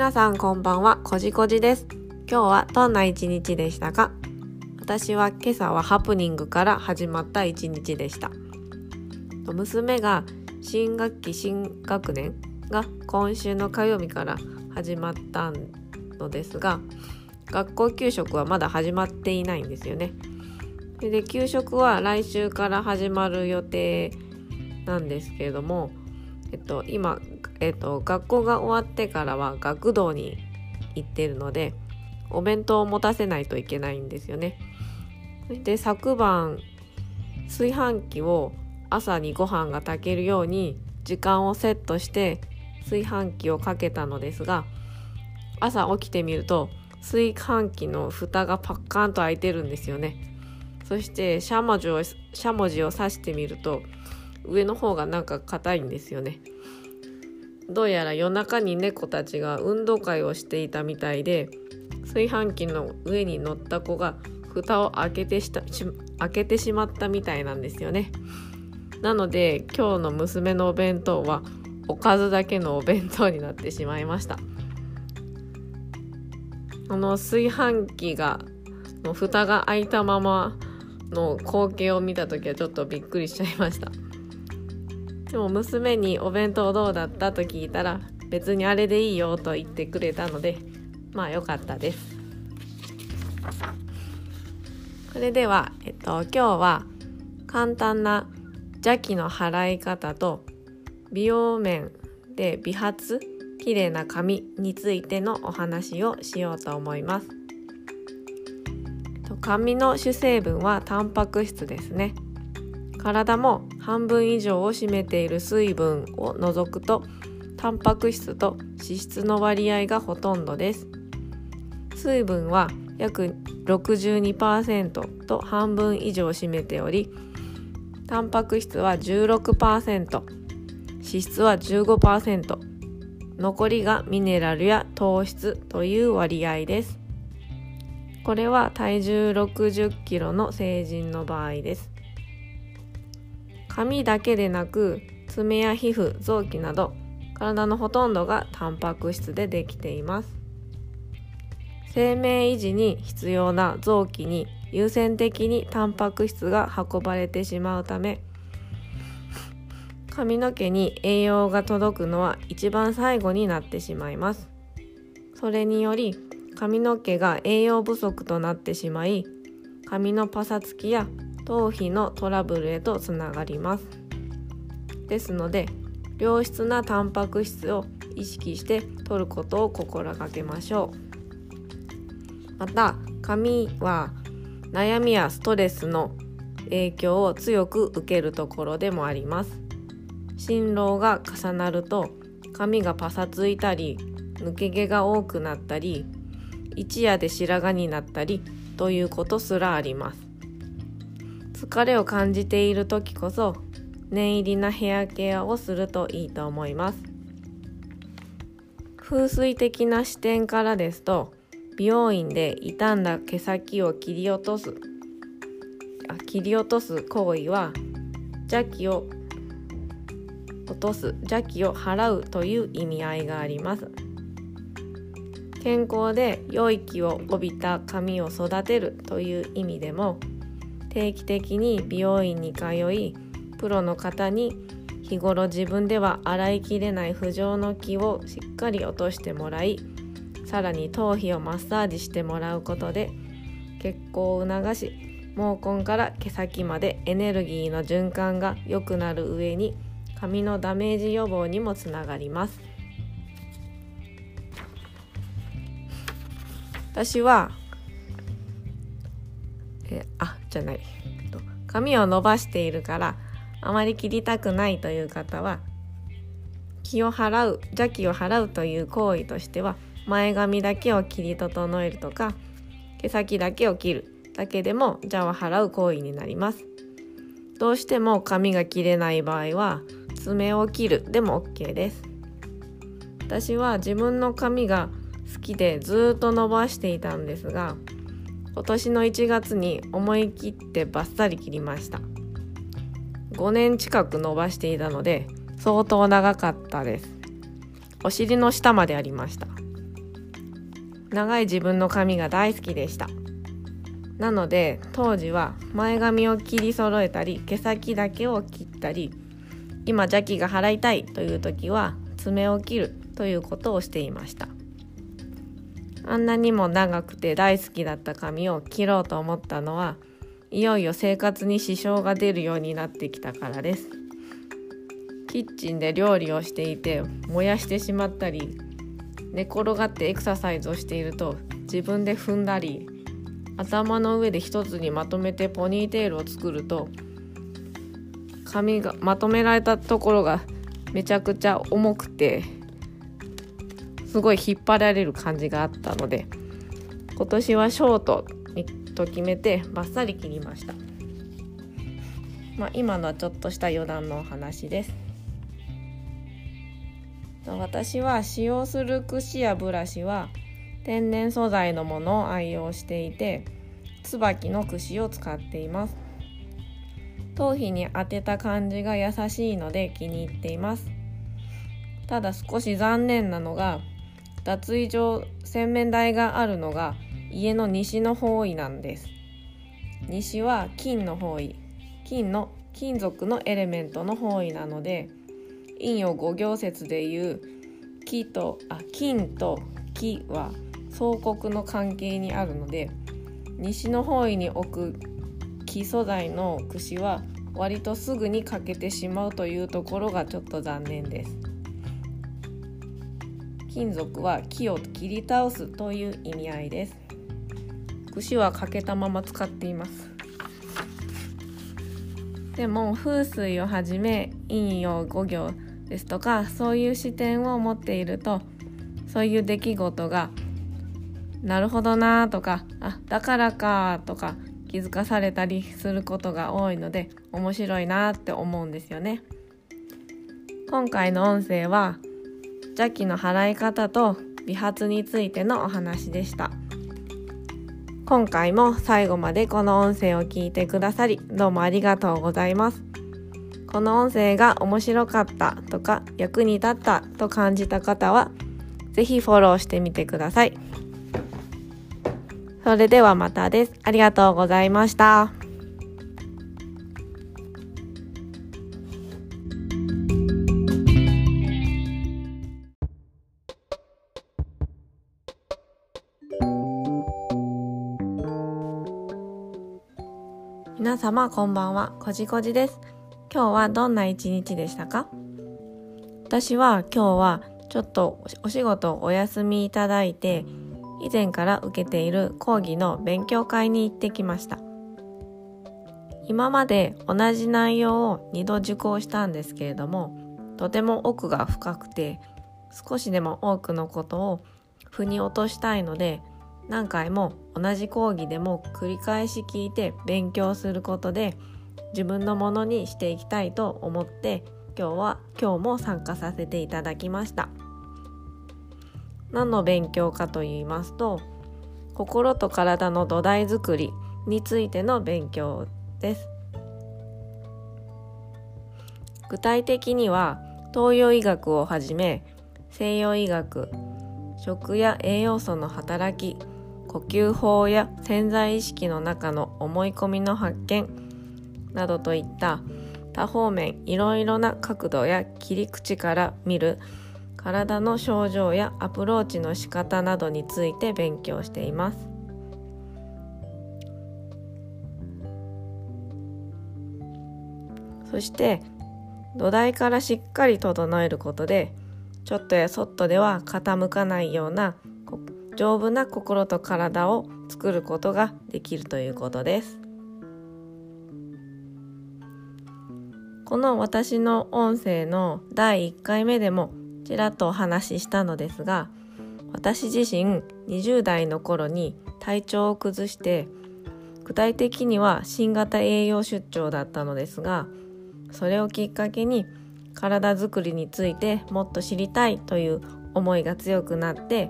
皆さんこんばんは、こじこじです。今日はどんな一日でしたか？私は今朝はハプニングから始まった一日でした。娘が新学期新学年が今週の火曜日から始まったのですが、学校給食はまだ始まっていないんですよね。で給食は来週から始まる予定なんですけれども、えっと、今、えっと、学校が終わってからは学童に行ってるのでお弁当を持たせないといけないんですよね。そして昨晩炊飯器を朝にご飯が炊けるように時間をセットして炊飯器をかけたのですが朝起きてみると炊飯器の蓋がパッカンと開いてるんですよね。そしてしゃもじをしゃもじを刺してみると上の方がなんか硬いんですよねどうやら夜中に猫たちが運動会をしていたみたいで炊飯器の上に乗った子が蓋を開けてした開けてしまったみたいなんですよね。なので今日の娘のお弁当はおかずだけのお弁当になってしまいました。あの炊飯器がの蓋が開いたままの光景を見た時はちょっとびっくりしちゃいました。でも娘にお弁当どうだったと聞いたら別にあれでいいよと言ってくれたのでまあ良かったです。それでは、えっと、今日は簡単な邪気の払い方と美容面で美髪綺麗な髪についてのお話をしようと思います。髪の主成分はタンパク質ですね。体も半分以上を占めている水分を除くとタンパク質と脂質の割合がほとんどです。水分は約62%と半分以上を占めておりタンパク質は16%脂質は15%残りがミネラルや糖質という割合です。これは体重60キロの成人の場合です。髪だけでなく爪や皮膚臓器など体のほとんどがタンパク質でできています。生命維持に必要な臓器に優先的にタンパク質が運ばれてしまうため髪の毛に栄養が届くのは一番最後になってしまいます。それにより髪の毛が栄養不足となってしまい髪のパサつきや頭皮のトラブルへとつながります。ですので良質なタンパク質を意識して摂ることを心がけましょう。また髪は悩みやストレスの影響を強く受けるところでもあります。辛労が重なると髪がパサついたり抜け毛が多くなったり一夜で白髪になったりということすらあります。疲れを感じている時こそ念入りなヘアケアをするといいと思います。風水的な視点からですと美容院で傷んだ毛先を切り落とすあ切り落とす行為は邪気を落とす邪気を払うという意味合いがあります。健康で良い気を帯びた髪を育てるという意味でも定期的に美容院に通いプロの方に日頃自分では洗いきれない不浄の気をしっかり落としてもらいさらに頭皮をマッサージしてもらうことで血行を促し毛根から毛先までエネルギーの循環が良くなる上に髪のダメージ予防にもつながります。私はえあじゃない。髪を伸ばしているからあまり切りたくないという方は気を払う邪気を払うという行為としては前髪だけを切り整えるとか毛先だけを切るだけでも邪を払う行為になります。どうしても髪が切れない場合は爪を切るでも OK です。私は自分の髪が好きでずっと伸ばしていたんですが今年の1月に思い切ってバッサリ切りました。5年近く伸ばしていたので相当長かったです。お尻の下までありました。長い自分の髪が大好きでした。なので当時は前髪を切り揃えたり毛先だけを切ったり今邪気が払いたいという時は爪を切るということをしていました。あんなにも長くて大好きだった髪を切ろうと思ったのはいよいよ生活に支障が出るようになってきたからです。キッチンで料理をしていて燃やしてしまったり寝転がってエクササイズをしていると自分で踏んだり頭の上で一つにまとめてポニーテールを作ると髪がまとめられたところがめちゃくちゃ重くてすごい引っ張られる感じがあったので今年はショートと決めてバッサリ切りました、まあ、今のはちょっとした余談のお話です。私は使用する櫛やブラシは天然素材のものを愛用していて椿の櫛を使っています。頭皮に当てた感じが優しいので気に入っています。ただ少し残念なのが脱衣場洗面台があるのが家の西の方位なんです。西は金の方位。金の金属のエレメントの方位なので陰陽五行説でいう木とあ金と木は相国の関係にあるので西の方位に置く木素材の櫛は割とすぐに欠けてしまうというところがちょっと残念です。金属は木を切り倒すという意味合いです。櫛は欠けたまま使っています。でも風水をはじめ陰陽五行ですとかそういう視点を持っているとそういう出来事がなるほどなとかあだからかとか気づかされたりすることが多いので面白いなって思うんですよね。今回の音声は邪気の払い方と美髪についてのお話でした今回も最後までこの音声を聞いてくださりどうもありがとうございますこの音声が面白かったとか役に立ったと感じた方は是非フォローしてみてください。それではまたです。ありがとうございました。皆様こんばんは、こじこじです。今日はどんな一日でしたか？私は今日はちょっとお仕事お休みいただいて以前から受けている講義の勉強会に行ってきました。今まで同じ内容を2度受講したんですけれどもとても奥が深くて少しでも多くのことを腑に落としたいので何回も同じ講義でも繰り返し聞いて勉強することで自分のものにしていきたいと思って今日は今日も参加させていただきました。何の勉強かと言いますと心と体の土台づくりについての勉強です。具体的には東洋医学をはじめ西洋医学食や栄養素の働き呼吸法や潜在意識の中の思い込みの発見などといった多方面いろいろな角度や切り口から見る体の症状やアプローチの仕方などについて勉強しています。そして土台からしっかり整えることでちょっとやそっとでは傾かないような丈夫な心と体を作ることができるということです。この私の音声の第1回目でもちらっとお話ししたのですが私自身20代の頃に体調を崩して具体的には新型栄養出張だったのですがそれをきっかけに体づくりについてもっと知りたいという思いが強くなって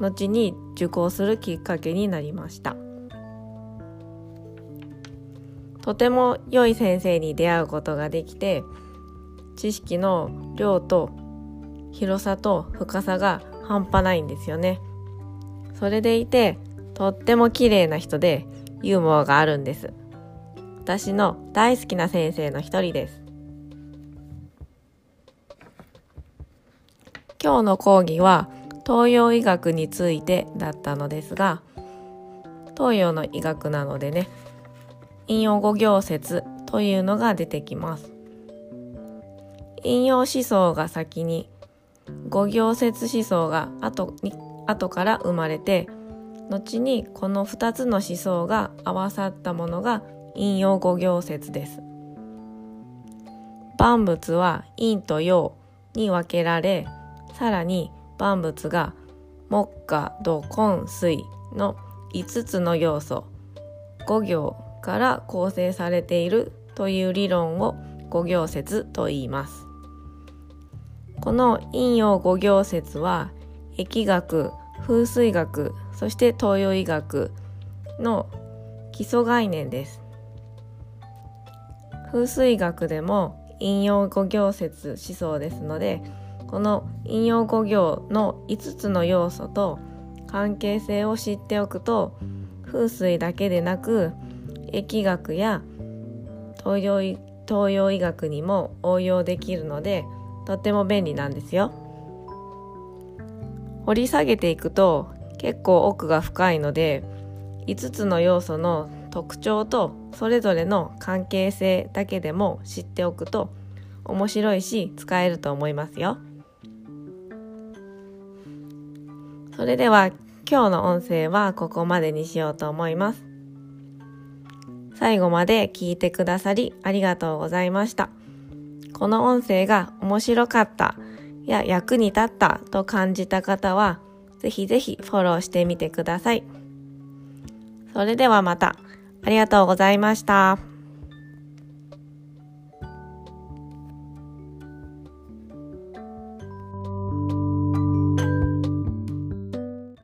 後に受講するきっかけになりました。とても良い先生に出会うことができて知識の量と広さと深さが半端ないんですよね。それでいてとっても綺麗な人でユーモアがあるんです。私の大好きな先生の一人です。今日の講義は東洋医学についてだったのですが東洋の医学なのでね引用語行説というのが出てきます。引用思想が先に五行説思想が後に後から生まれて後にこの2つの思想が合わさったものが引用五行説です。万物は陰と陽に分けられさらに万物が木下土根水の5つの要素5行から構成されているという理論を五行説と言います。この陰陽五行説は疫学風水学そして東洋医学の基礎概念です。風水学でも陰陽五行説思想ですのでこの陰陽五行の5つの要素と関係性を知っておくと風水だけでなく疫学や東洋東洋医学にも応用できるのでとっても便利なんですよ。掘り下げていくと結構奥が深いので5つの要素の特徴とそれぞれの関係性だけでも知っておくと面白いし使えると思いますよ。それでは今日の音声はここまでにしようと思います。最後まで聞いてくださりありがとうございました。この音声が面白かったや役に立ったと感じた方は、ぜひぜひフォローしてみてください。それではまた。ありがとうございました。